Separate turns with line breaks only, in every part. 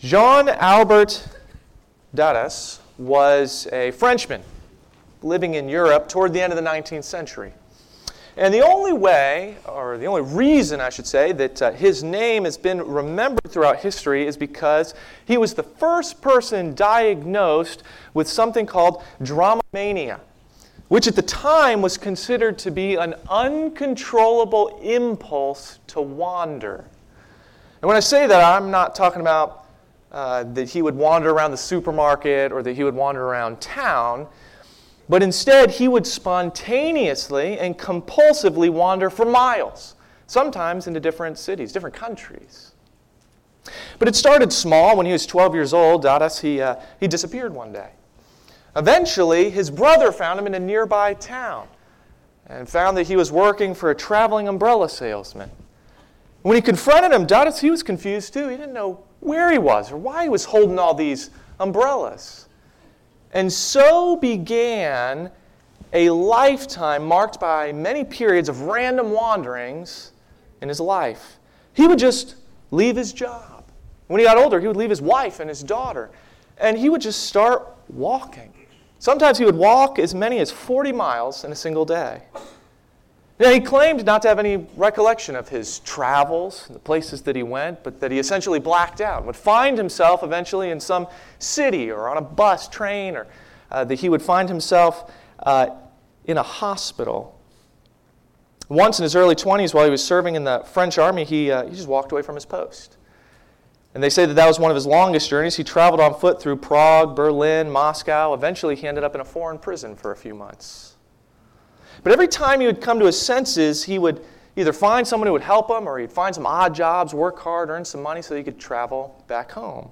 Jean Albert Dadas was a Frenchman living in Europe toward the end of the 19th century. And the only way, or the only reason, I should say, that uh, his name has been remembered throughout history is because he was the first person diagnosed with something called dromomania, which at the time was considered to be an uncontrollable impulse to wander. And when I say that, I'm not talking about uh, that he would wander around the supermarket or that he would wander around town. But instead, he would spontaneously and compulsively wander for miles, sometimes into different cities, different countries. But it started small. When he was 12 years old, Dadas, he, uh, he disappeared one day. Eventually, his brother found him in a nearby town and found that he was working for a traveling umbrella salesman. When he confronted him, Dadas, he was confused too. He didn't know where he was or why he was holding all these umbrellas. And so began a lifetime marked by many periods of random wanderings in his life. He would just leave his job. When he got older, he would leave his wife and his daughter, and he would just start walking. Sometimes he would walk as many as 40 miles in a single day. Now, he claimed not to have any recollection of his travels, the places that he went, but that he essentially blacked out, would find himself eventually in some city or on a bus, train, or uh, that he would find himself uh, in a hospital. Once in his early 20s, while he was serving in the French army, he, uh, he just walked away from his post. And they say that that was one of his longest journeys. He traveled on foot through Prague, Berlin, Moscow. Eventually, he ended up in a foreign prison for a few months. But every time he would come to his senses, he would either find someone who would help him or he'd find some odd jobs, work hard, earn some money so he could travel back home.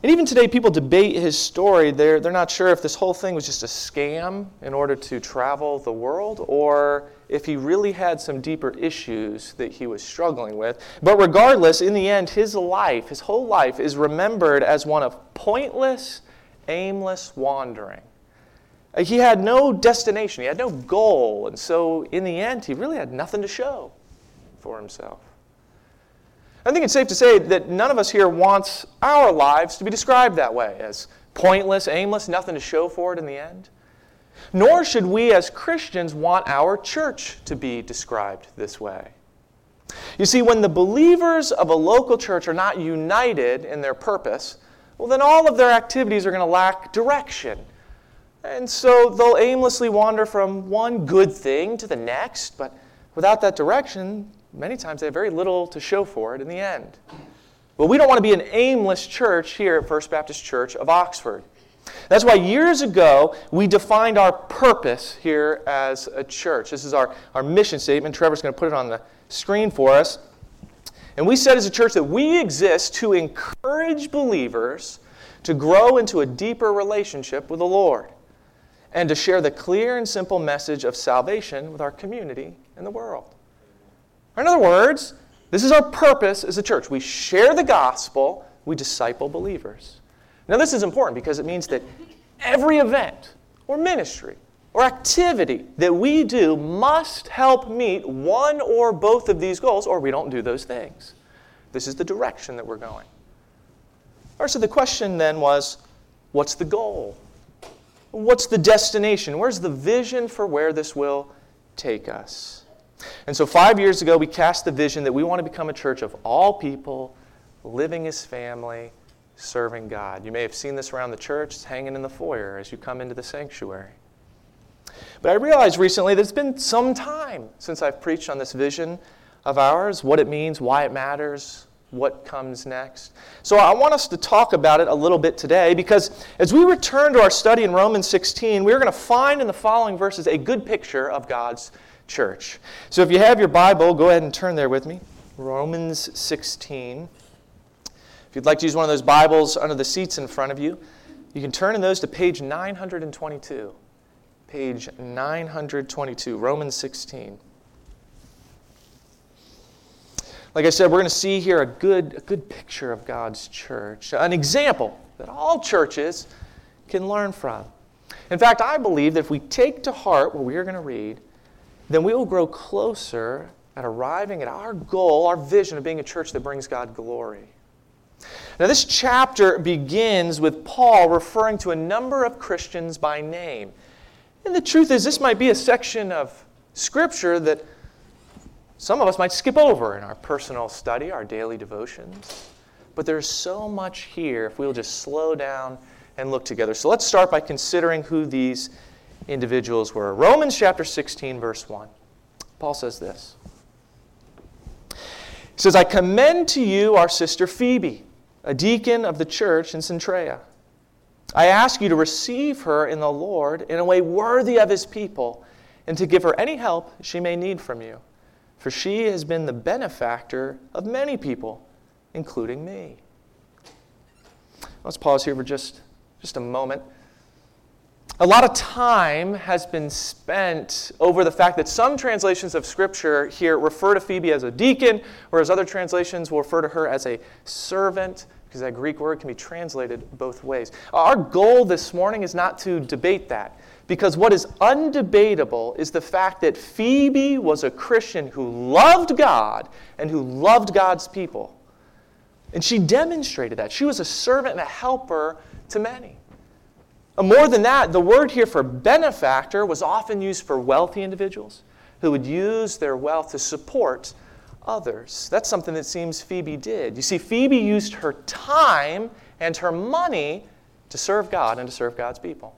And even today, people debate his story. They're, they're not sure if this whole thing was just a scam in order to travel the world or if he really had some deeper issues that he was struggling with. But regardless, in the end, his life, his whole life, is remembered as one of pointless, aimless wandering. He had no destination, he had no goal, and so in the end, he really had nothing to show for himself. I think it's safe to say that none of us here wants our lives to be described that way as pointless, aimless, nothing to show for it in the end. Nor should we as Christians want our church to be described this way. You see, when the believers of a local church are not united in their purpose, well, then all of their activities are going to lack direction and so they'll aimlessly wander from one good thing to the next, but without that direction, many times they have very little to show for it in the end. But we don't want to be an aimless church here at First Baptist Church of Oxford. That's why years ago we defined our purpose here as a church. This is our, our mission statement. Trevor's going to put it on the screen for us. And we said as a church that we exist to encourage believers to grow into a deeper relationship with the Lord and to share the clear and simple message of salvation with our community and the world. In other words, this is our purpose as a church. We share the gospel, we disciple believers. Now, this is important because it means that every event or ministry or activity that we do must help meet one or both of these goals, or we don't do those things. This is the direction that we're going. All right, so the question then was what's the goal? What's the destination? Where's the vision for where this will take us? And so, five years ago, we cast the vision that we want to become a church of all people, living as family, serving God. You may have seen this around the church, it's hanging in the foyer as you come into the sanctuary. But I realized recently that it's been some time since I've preached on this vision of ours, what it means, why it matters, what comes next. So I want us to talk about it a little bit today because as we return to our study in Romans 16, we're going to find in the following verses a good picture of God's church. So if you have your Bible, go ahead and turn there with me. Romans 16. If you'd like to use one of those Bibles under the seats in front of you, you can turn in those to page 922. Page 922, Romans 16. Like I said, we're going to see here a good, a good picture of God's church, an example that all churches can learn from. In fact, I believe that if we take to heart what we are going to read, then we will grow closer at arriving at our goal, our vision of being a church that brings God glory. Now, this chapter begins with Paul referring to a number of Christians by name. And the truth is, this might be a section of Scripture that some of us might skip over in our personal study, our daily devotions. But there's so much here if we'll just slow down and look together. So let's start by considering who these individuals were. Romans chapter 16, verse 1. Paul says this He says, I commend to you our sister Phoebe, a deacon of the church in Cenchreae. I ask you to receive her in the Lord in a way worthy of his people, and to give her any help she may need from you. For she has been the benefactor of many people, including me. Let's pause here for just, just a moment. A lot of time has been spent over the fact that some translations of Scripture here refer to Phoebe as a deacon, whereas other translations will refer to her as a servant, because that Greek word can be translated both ways. Our goal this morning is not to debate that, because what is undebatable is the fact that Phoebe was a Christian who loved God and who loved God's people. And she demonstrated that. She was a servant and a helper to many. More than that, the word here for benefactor was often used for wealthy individuals who would use their wealth to support others. That's something that seems Phoebe did. You see, Phoebe used her time and her money to serve God and to serve God's people.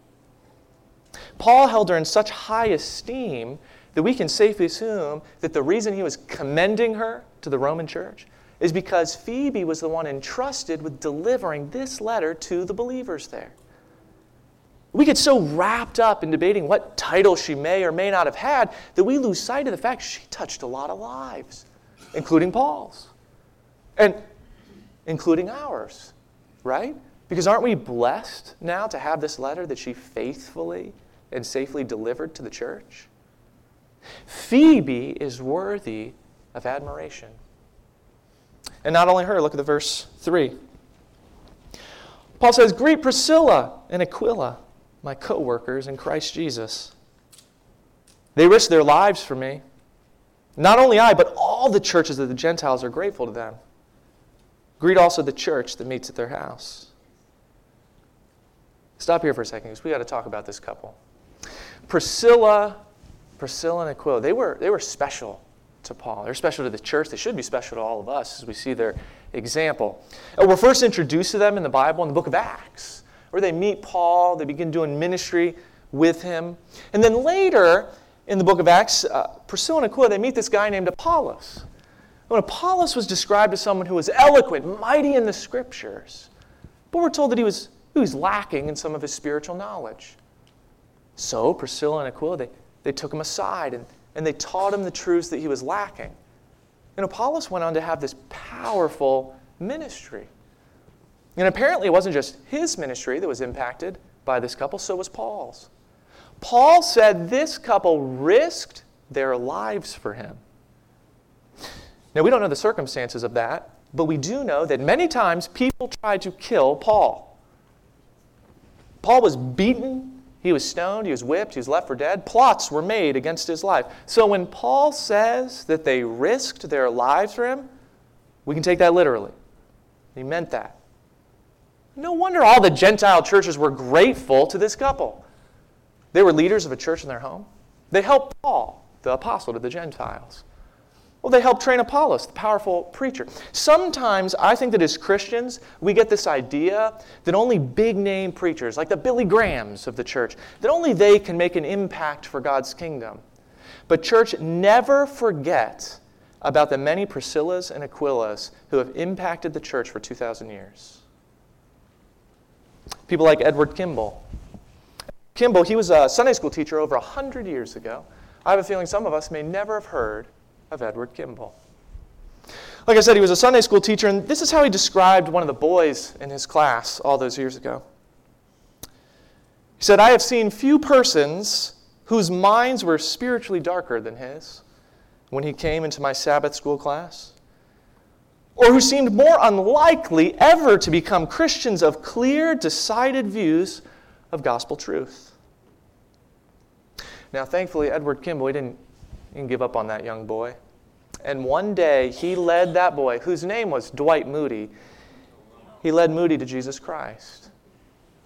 Paul held her in such high esteem that we can safely assume that the reason he was commending her to the Roman church is because Phoebe was the one entrusted with delivering this letter to the believers there. We get so wrapped up in debating what title she may or may not have had that we lose sight of the fact she touched a lot of lives, including Paul's, and including ours, right? Because aren't we blessed now to have this letter that she faithfully and safely delivered to the church? Phoebe is worthy of admiration. And not only her, look at the verse 3. Paul says, Greet Priscilla and Aquila my co workers in Christ Jesus. They risked their lives for me. Not only I, but all the churches of the Gentiles are grateful to them. Greet also the church that meets at their house. Stop here for a second because we got to talk about this couple. Priscilla, Priscilla and Aquila, they were, they were special to Paul. They're special to the church. They should be special to all of us as we see their example. We're first introduced to them in the Bible in the book of Acts where they meet Paul, they begin doing ministry with him. And then later in the book of Acts, uh, Priscilla and Aquila, they meet this guy named Apollos. When Apollos was described as someone who was eloquent, mighty in the scriptures, but we're told that he was, was lacking in some of his spiritual knowledge. So Priscilla and Aquila, they, they took him aside and, and they taught him the truths that he was lacking. And Apollos went on to have this powerful ministry. And apparently, it wasn't just his ministry that was impacted by this couple, so was Paul's. Paul said this couple risked their lives for him. Now, we don't know the circumstances of that, but we do know that many times people tried to kill Paul. Paul was beaten, he was stoned, he was whipped, he was left for dead. Plots were made against his life. So when Paul says that they risked their lives for him, we can take that literally. He meant that. No wonder all the Gentile churches were grateful to this couple. They were leaders of a church in their home. They helped Paul, the apostle to the Gentiles. Well, they helped train Apollos, the powerful preacher. Sometimes I think that as Christians, we get this idea that only big name preachers, like the Billy Grahams of the church, that only they can make an impact for God's kingdom. But, church, never forget about the many Priscillas and Aquilas who have impacted the church for 2,000 years. People like Edward Kimball. Kimball, he was a Sunday school teacher over 100 years ago. I have a feeling some of us may never have heard of Edward Kimball. Like I said, he was a Sunday school teacher, and this is how he described one of the boys in his class all those years ago. He said, I have seen few persons whose minds were spiritually darker than his when he came into my Sabbath school class or who seemed more unlikely ever to become Christians of clear, decided views of gospel truth. Now, thankfully, Edward Kimball didn't, he didn't give up on that young boy. And one day he led that boy, whose name was Dwight Moody, he led Moody to Jesus Christ.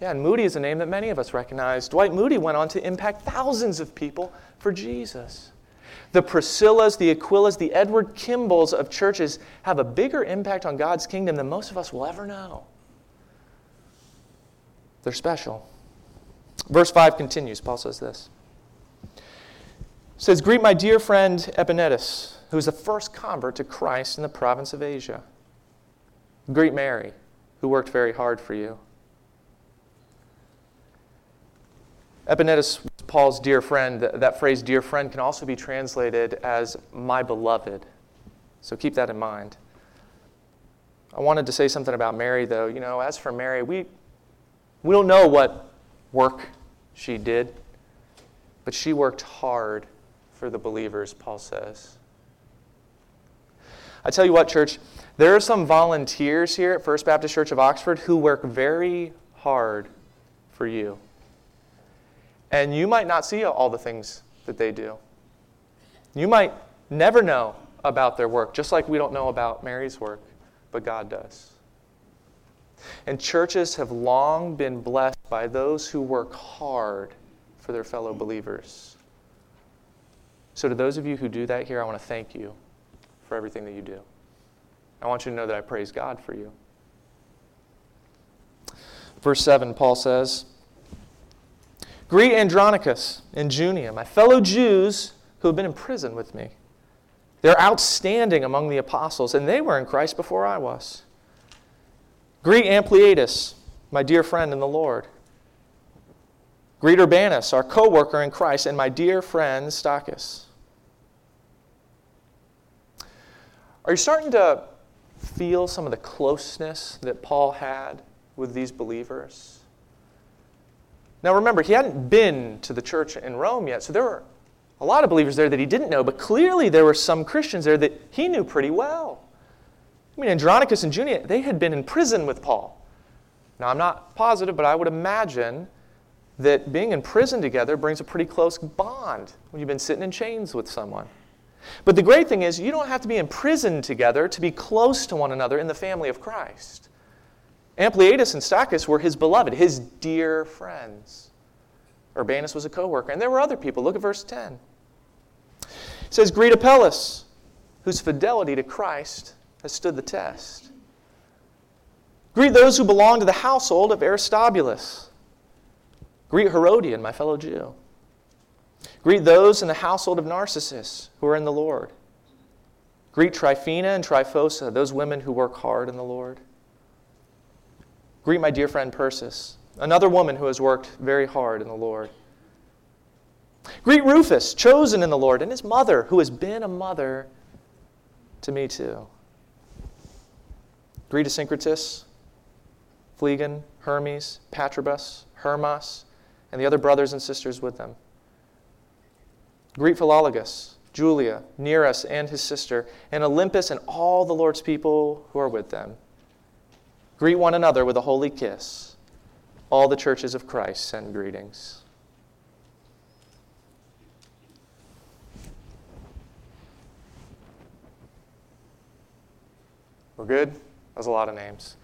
Yeah, and Moody is a name that many of us recognize. Dwight Moody went on to impact thousands of people for Jesus. The Priscillas, the Aquilas, the Edward Kimballs of churches have a bigger impact on God's kingdom than most of us will ever know. They're special. Verse 5 continues. Paul says this. Says, Greet my dear friend Epaenetus, who is the first convert to Christ in the province of Asia. Greet Mary, who worked very hard for you. Epaenetus was Paul's dear friend. That phrase, dear friend, can also be translated as my beloved. So keep that in mind. I wanted to say something about Mary, though. You know, as for Mary, we, we don't know what work she did, but she worked hard for the believers, Paul says. I tell you what, church, there are some volunteers here at First Baptist Church of Oxford who work very hard for you. And you might not see all the things that they do. You might never know about their work, just like we don't know about Mary's work, but God does. And churches have long been blessed by those who work hard for their fellow believers. So, to those of you who do that here, I want to thank you for everything that you do. I want you to know that I praise God for you. Verse 7, Paul says, Greet Andronicus and Junia, my fellow Jews who have been in prison with me. They're outstanding among the apostles, and they were in Christ before I was. Greet Ampliatus, my dear friend in the Lord. Greet Urbanus, our co worker in Christ, and my dear friend Stachys. Are you starting to feel some of the closeness that Paul had with these believers? Now remember, he hadn't been to the church in Rome yet, so there were a lot of believers there that he didn't know, but clearly there were some Christians there that he knew pretty well. I mean, Andronicus and Junia, they had been in prison with Paul. Now, I'm not positive, but I would imagine that being in prison together brings a pretty close bond when you've been sitting in chains with someone. But the great thing is, you don't have to be imprisoned together to be close to one another in the family of Christ. Ampliatus and Stachys were his beloved, his dear friends. Urbanus was a co worker, and there were other people. Look at verse 10. It says, Greet Apelles, whose fidelity to Christ has stood the test. Greet those who belong to the household of Aristobulus. Greet Herodion, my fellow Jew. Greet those in the household of Narcissus who are in the Lord. Greet Tryphena and Tryphosa, those women who work hard in the Lord. Greet my dear friend Persis, another woman who has worked very hard in the Lord. Greet Rufus, chosen in the Lord, and his mother, who has been a mother to me too. Greet Asyncritus, Phlegon, Hermes, Patrobas, Hermas, and the other brothers and sisters with them. Greet Philologus, Julia, Nereus and his sister, and Olympus and all the Lord's people who are with them. Greet one another with a holy kiss. All the churches of Christ send greetings. We're good? That was a lot of names.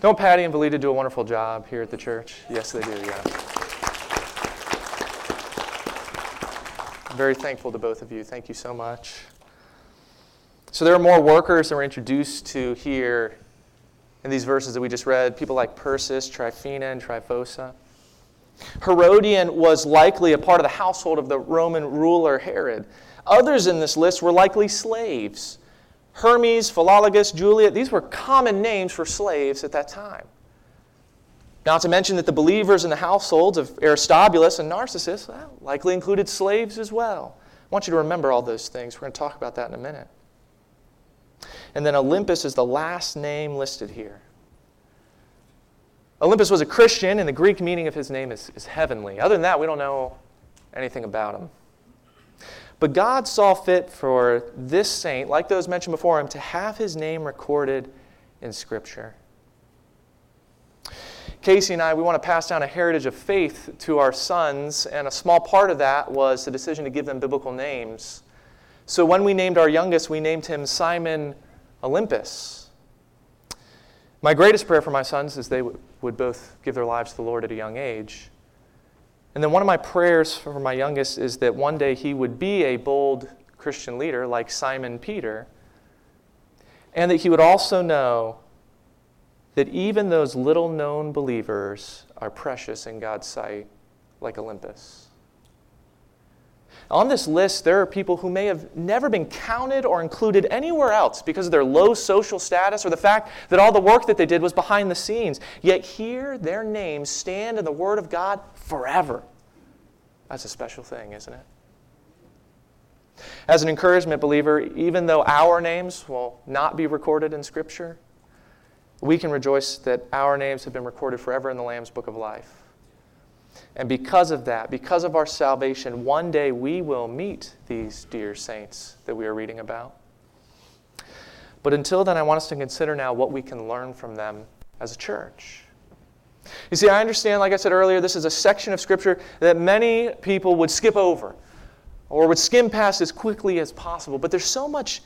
Don't Patty and Valita do a wonderful job here at the church? Yes, they do, yeah. Very thankful to both of you. Thank you so much. So there are more workers that we're introduced to here in these verses that we just read. People like Persis, Tryphena, and Tryphosa. Herodion was likely a part of the household of the Roman ruler Herod. Others in this list were likely slaves. Hermes, Philologus, Juliet, these were common names for slaves at that time. Not to mention that the believers in the households of Aristobulus and Narcissus well, likely included slaves as well. I want you to remember all those things. We're going to talk about that in a minute. And then Olympus is the last name listed here. Olympus was a Christian, and the Greek meaning of his name is, is heavenly. Other than that, we don't know anything about him. But God saw fit for this saint, like those mentioned before him, to have his name recorded in Scripture. Casey and I, we want to pass down a heritage of faith to our sons, and a small part of that was the decision to give them biblical names. So when we named our youngest, we named him Simon Olympus. My greatest prayer for my sons is they would both give their lives to the Lord at a young age. And then one of my prayers for my youngest is that one day he would be a bold Christian leader like Simon Peter, and that he would also know that even those little known believers are precious in God's sight, like Olympus. On this list, there are people who may have never been counted or included anywhere else because of their low social status or the fact that all the work that they did was behind the scenes. Yet here, their names stand in the Word of God forever. That's a special thing, isn't it? As an encouragement, believer, even though our names will not be recorded in Scripture, we can rejoice that our names have been recorded forever in the Lamb's Book of Life. And because of that, because of our salvation, one day we will meet these dear saints that we are reading about. But until then, I want us to consider now what we can learn from them as a church. You see, I understand, like I said earlier, this is a section of Scripture that many people would skip over or would skim past as quickly as possible. But there's so much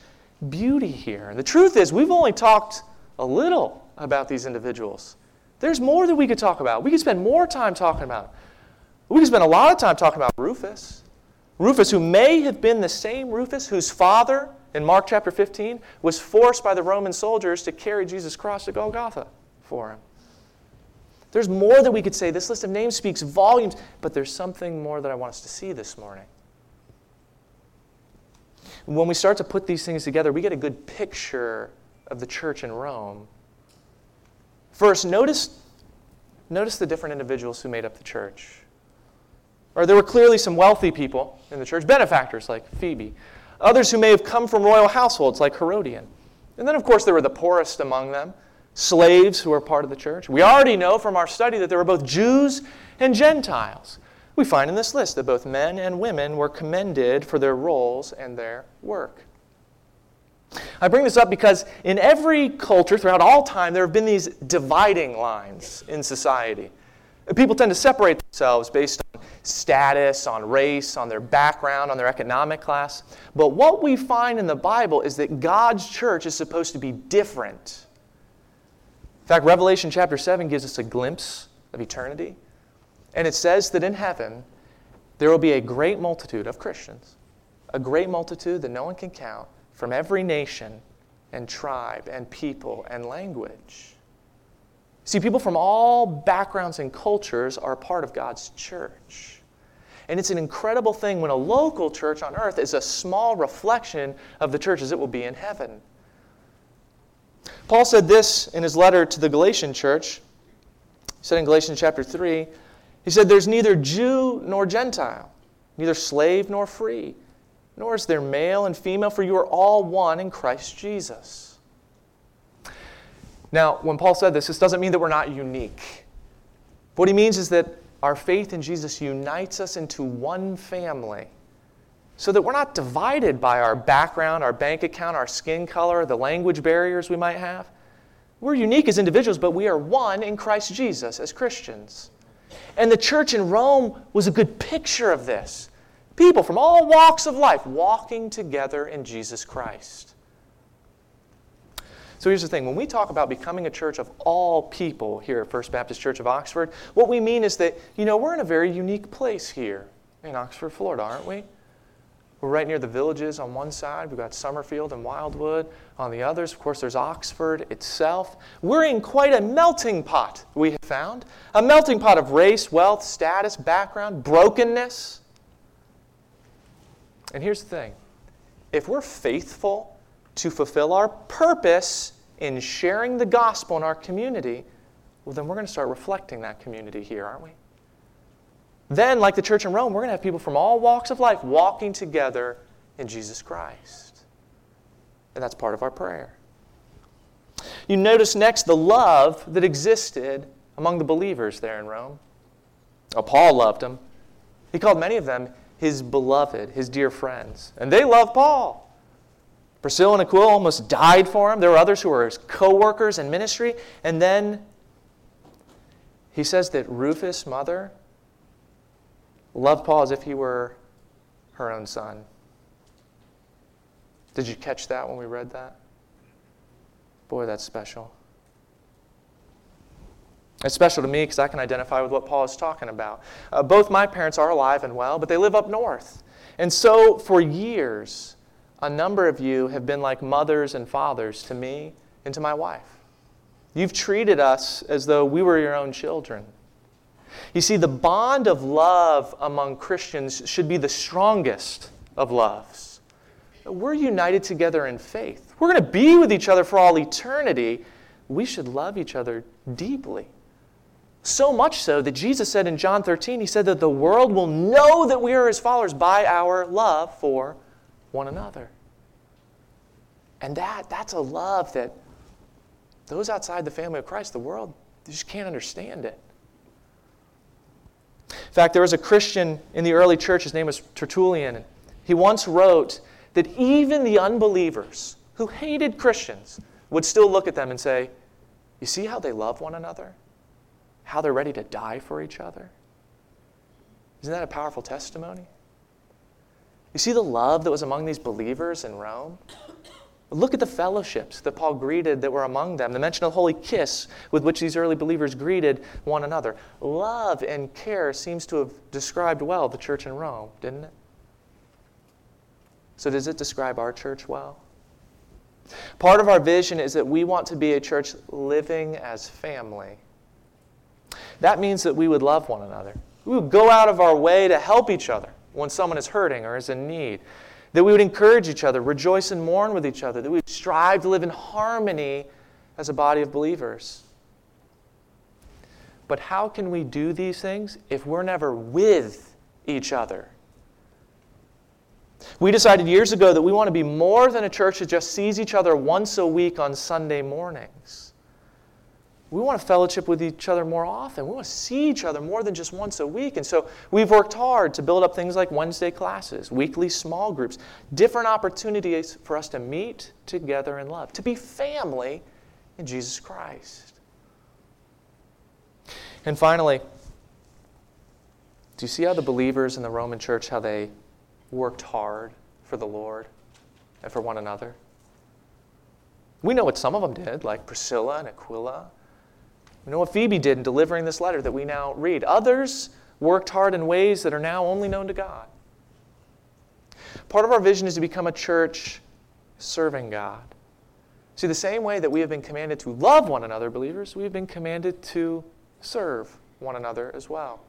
beauty here. And the truth is, we've only talked a little about these individuals. There's more that we could talk about. We could spend more time talking about. We could spend a lot of time talking about Rufus. Rufus, who may have been the same Rufus whose father, in Mark chapter 15, was forced by the Roman soldiers to carry Jesus' cross to Golgotha for him. There's more that we could say. This list of names speaks volumes, but there's something more that I want us to see this morning. When we start to put these things together, we get a good picture of the church in Rome. First, notice, notice the different individuals who made up the church. Or there were clearly some wealthy people in the church, benefactors like Phoebe, others who may have come from royal households like Herodion. And then, of course, there were the poorest among them, slaves who were part of the church. We already know from our study that there were both Jews and Gentiles. We find in this list that both men and women were commended for their roles and their work. I bring this up because in every culture throughout all time, there have been these dividing lines in society. People tend to separate themselves based on status, on race, on their background, on their economic class. But what we find in the Bible is that God's church is supposed to be different. In fact, Revelation chapter 7 gives us a glimpse of eternity. And it says that in heaven, there will be a great multitude of Christians, a great multitude that no one can count from every nation and tribe and people and language. See, people from all backgrounds and cultures are part of God's church. And it's an incredible thing when a local church on earth is a small reflection of the church as it will be in heaven. Paul said this in his letter to the Galatian church. He said in Galatians chapter 3, he said, There's neither Jew nor Gentile, neither slave nor free nor is there male and female, for you are all one in Christ Jesus. Now, when Paul said this, this doesn't mean that we're not unique. What he means is that our faith in Jesus unites us into one family so that we're not divided by our background, our bank account, our skin color, the language barriers we might have. We're unique as individuals, but we are one in Christ Jesus as Christians. And the church in Rome was a good picture of this people from all walks of life walking together in Jesus Christ. So here's the thing when we talk about becoming a church of all people here at First Baptist Church of Oxford, what we mean is that, you know, we're in a very unique place here in Oxford, Florida, aren't we? We're right near the villages on one side. We've got Summerfield and Wildwood. On the others, of course, there's Oxford itself. We're in quite a melting pot, we have found. A melting pot of race, wealth, status, background, brokenness. And here's the thing if we're faithful to fulfill our purpose in sharing the gospel in our community, well, then we're going to start reflecting that community here, aren't we? Then, like the church in Rome, we're going to have people from all walks of life walking together in Jesus Christ. And that's part of our prayer. You notice next the love that existed among the believers there in Rome. Oh, Paul loved them. He called many of them his beloved, his dear friends. And they loved Paul. Priscilla and Aquila almost died for him. There were others who were his co workers in ministry. And then he says that Rufus' mother loved Paul as if he were her own son. Did you catch that when we read that? Boy, that's special. It's special to me because I can identify with what Paul is talking about. Uh, both my parents are alive and well, but they live up north. And so, for years, a number of you have been like mothers and fathers to me and to my wife. You've treated us as though we were your own children. You see, the bond of love among Christians should be the strongest of loves. We're united together in faith. We're going to be with each other for all eternity. We should love each other deeply. So much so that Jesus said in John 13, He said that the world will know that we are His followers by our love for one another. And that, that's a love that those outside the family of Christ, the world, they just can't understand it. In fact, there was a Christian in the early church, his name was Tertullian, and he once wrote that even the unbelievers who hated Christians would still look at them and say, You see how they love one another? How they're ready to die for each other? Isn't that a powerful testimony? You see the love that was among these believers in Rome? Look at the fellowships that Paul greeted that were among them. The mention of the holy kiss with which these early believers greeted one another. Love and care seems to have described well the church in Rome, didn't it? So, does it describe our church well? Part of our vision is that we want to be a church living as family. That means that we would love one another. We would go out of our way to help each other when someone is hurting or is in need that we would encourage each other, rejoice and mourn with each other, that we would strive to live in harmony as a body of believers. But how can we do these things if we're never with each other? We decided years ago that we want to be more than a church that just sees each other once a week on Sunday mornings. We want to fellowship with each other more often. We want to see each other more than just once a week. And so we've worked hard to build up things like Wednesday classes, weekly small groups, different opportunities for us to meet together in love, to be family in Jesus Christ. And finally, do you see how the believers in the Roman church how they worked hard for the Lord and for one another? We know what some of them did, like Priscilla and Aquila we know what Phoebe did in delivering this letter that we now read. Others worked hard in ways that are now only known to God. Part of our vision is to become a church serving God. See, the same way that we have been commanded to love one another, believers, we have been commanded to serve one another as well.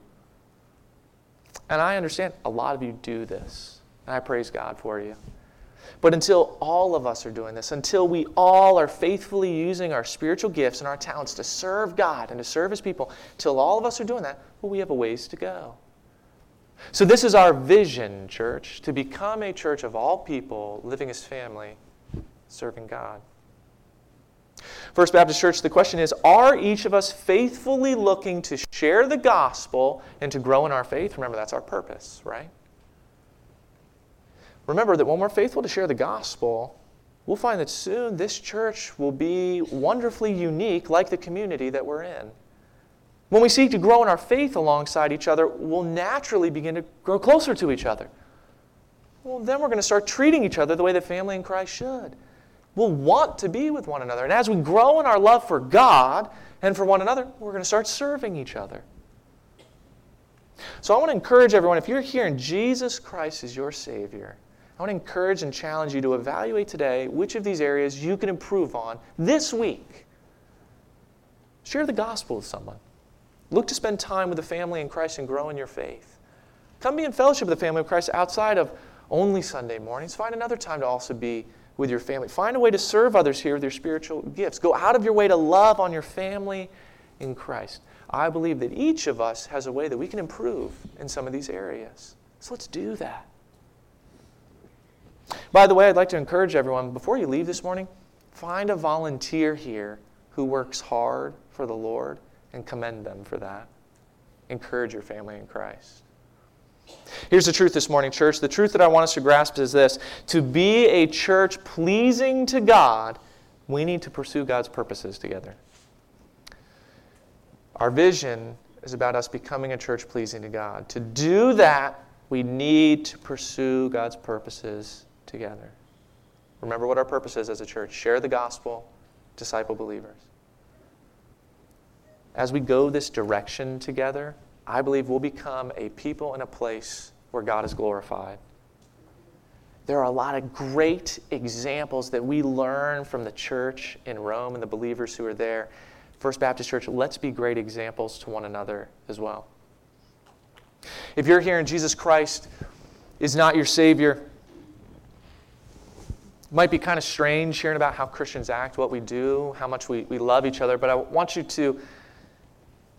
And I understand a lot of you do this, and I praise God for you. But until all of us are doing this, until we all are faithfully using our spiritual gifts and our talents to serve God and to serve His people, till all of us are doing that, well, we have a ways to go. So, this is our vision, church, to become a church of all people living as family, serving God. First Baptist Church, the question is Are each of us faithfully looking to share the gospel and to grow in our faith? Remember, that's our purpose, right? Remember that when we're faithful to share the gospel, we'll find that soon this church will be wonderfully unique, like the community that we're in. When we seek to grow in our faith alongside each other, we'll naturally begin to grow closer to each other. Well, then we're going to start treating each other the way the family in Christ should. We'll want to be with one another. And as we grow in our love for God and for one another, we're going to start serving each other. So I want to encourage everyone if you're here and Jesus Christ is your Savior, I want to encourage and challenge you to evaluate today which of these areas you can improve on this week. Share the gospel with someone. Look to spend time with the family in Christ and grow in your faith. Come be in fellowship with the family of Christ outside of only Sunday mornings. Find another time to also be with your family. Find a way to serve others here with your spiritual gifts. Go out of your way to love on your family in Christ. I believe that each of us has a way that we can improve in some of these areas. So let's do that. By the way, I'd like to encourage everyone before you leave this morning, find a volunteer here who works hard for the Lord and commend them for that. Encourage your family in Christ. Here's the truth this morning, church. The truth that I want us to grasp is this to be a church pleasing to God, we need to pursue God's purposes together. Our vision is about us becoming a church pleasing to God. To do that, we need to pursue God's purposes together. Remember what our purpose is as a church share the gospel, disciple believers. As we go this direction together, I believe we'll become a people in a place where God is glorified. There are a lot of great examples that we learn from the church in Rome and the believers who are there. First Baptist Church, let's be great examples to one another as well. If you're here and Jesus Christ is not your Savior, might be kind of strange hearing about how Christians act, what we do, how much we, we love each other, but I want you to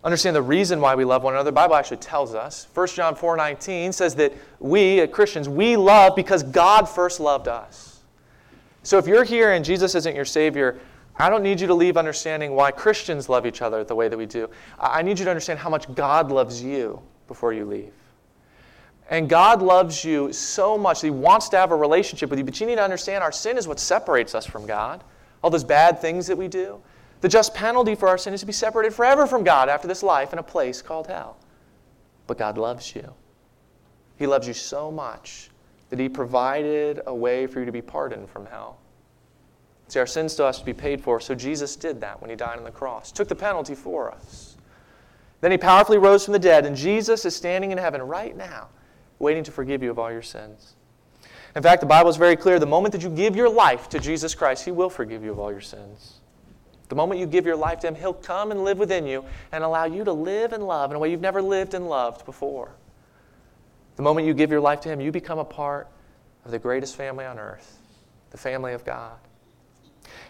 understand the reason why we love one another. The Bible actually tells us. 1 John 4:19 says that we, uh, Christians, we love because God first loved us. So if you're here and Jesus isn't your Savior, I don't need you to leave understanding why Christians love each other the way that we do. I need you to understand how much God loves you before you leave. And God loves you so much He wants to have a relationship with you, but you need to understand our sin is what separates us from God. All those bad things that we do. The just penalty for our sin is to be separated forever from God after this life in a place called hell. But God loves you. He loves you so much that He provided a way for you to be pardoned from hell. See, our sin still has to be paid for, so Jesus did that when He died on the cross, took the penalty for us. Then He powerfully rose from the dead, and Jesus is standing in heaven right now, waiting to forgive you of all your sins. In fact, the Bible is very clear the moment that you give your life to Jesus Christ, He will forgive you of all your sins. The moment you give your life to Him, He'll come and live within you and allow you to live and love in a way you've never lived and loved before. The moment you give your life to Him, you become a part of the greatest family on earth, the family of God.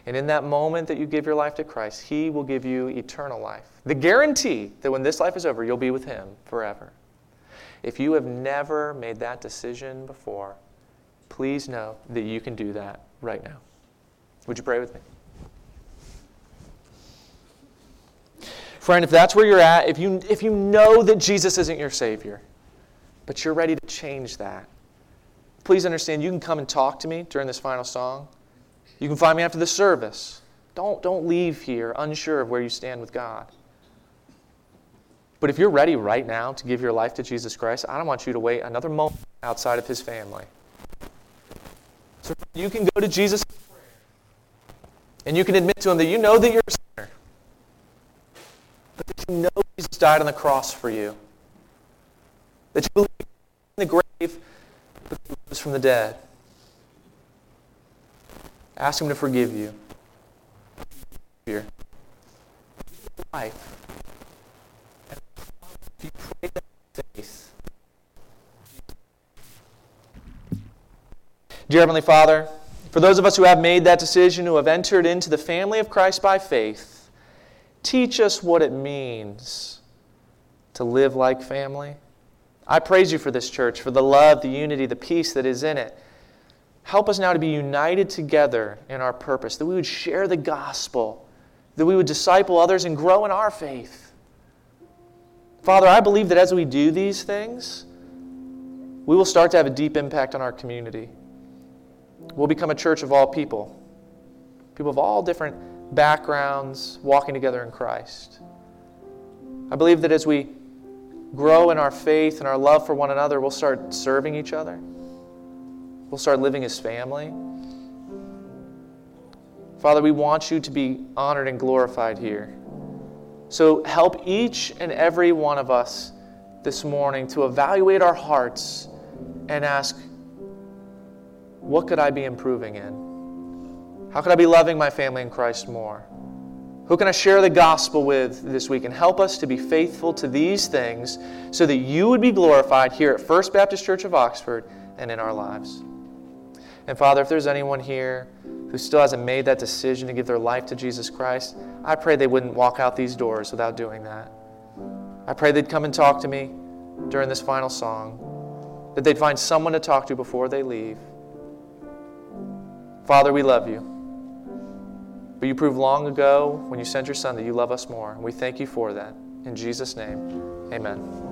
And in that moment that you give your life to Christ, He will give you eternal life. The guarantee that when this life is over, you'll be with Him forever. If you have never made that decision before, please know that you can do that right now. Would you pray with me? Friend, if that's where you're at, if you, if you know that Jesus isn't your Savior, but you're ready to change that, please understand you can come and talk to me during this final song. You can find me after the service. Don't, don't leave here unsure of where you stand with God. But if you're ready right now to give your life to Jesus Christ, I don't want you to wait another moment outside of His family. So you can go to Jesus and you can admit to Him that you know that you're a sinner but that you know Jesus died on the cross for you. That you believe in the grave, but he rose from the dead. Ask him to forgive you. Life. And if you pray that faith. Dear Heavenly Father, for those of us who have made that decision, who have entered into the family of Christ by faith, Teach us what it means to live like family. I praise you for this church, for the love, the unity, the peace that is in it. Help us now to be united together in our purpose, that we would share the gospel, that we would disciple others and grow in our faith. Father, I believe that as we do these things, we will start to have a deep impact on our community. We'll become a church of all people, people of all different backgrounds, walking together in Christ. I believe that as we grow in our faith and our love for one another, we'll start serving each other. We'll start living as family. Father, we want you to be honored and glorified here. So help each and every one of us this morning to evaluate our hearts and ask, what could I be improving in? How could I be loving my family in Christ more? Who can I share the gospel with this week and help us to be faithful to these things so that you would be glorified here at First Baptist Church of Oxford and in our lives? And Father, if there's anyone here who still hasn't made that decision to give their life to Jesus Christ, I pray they wouldn't walk out these doors without doing that. I pray they'd come and talk to me during this final song, that they'd find someone to talk to before they leave. Father, we love you. But you proved long ago when you sent your Son that you love us more. And we thank you for that. In Jesus' name, amen.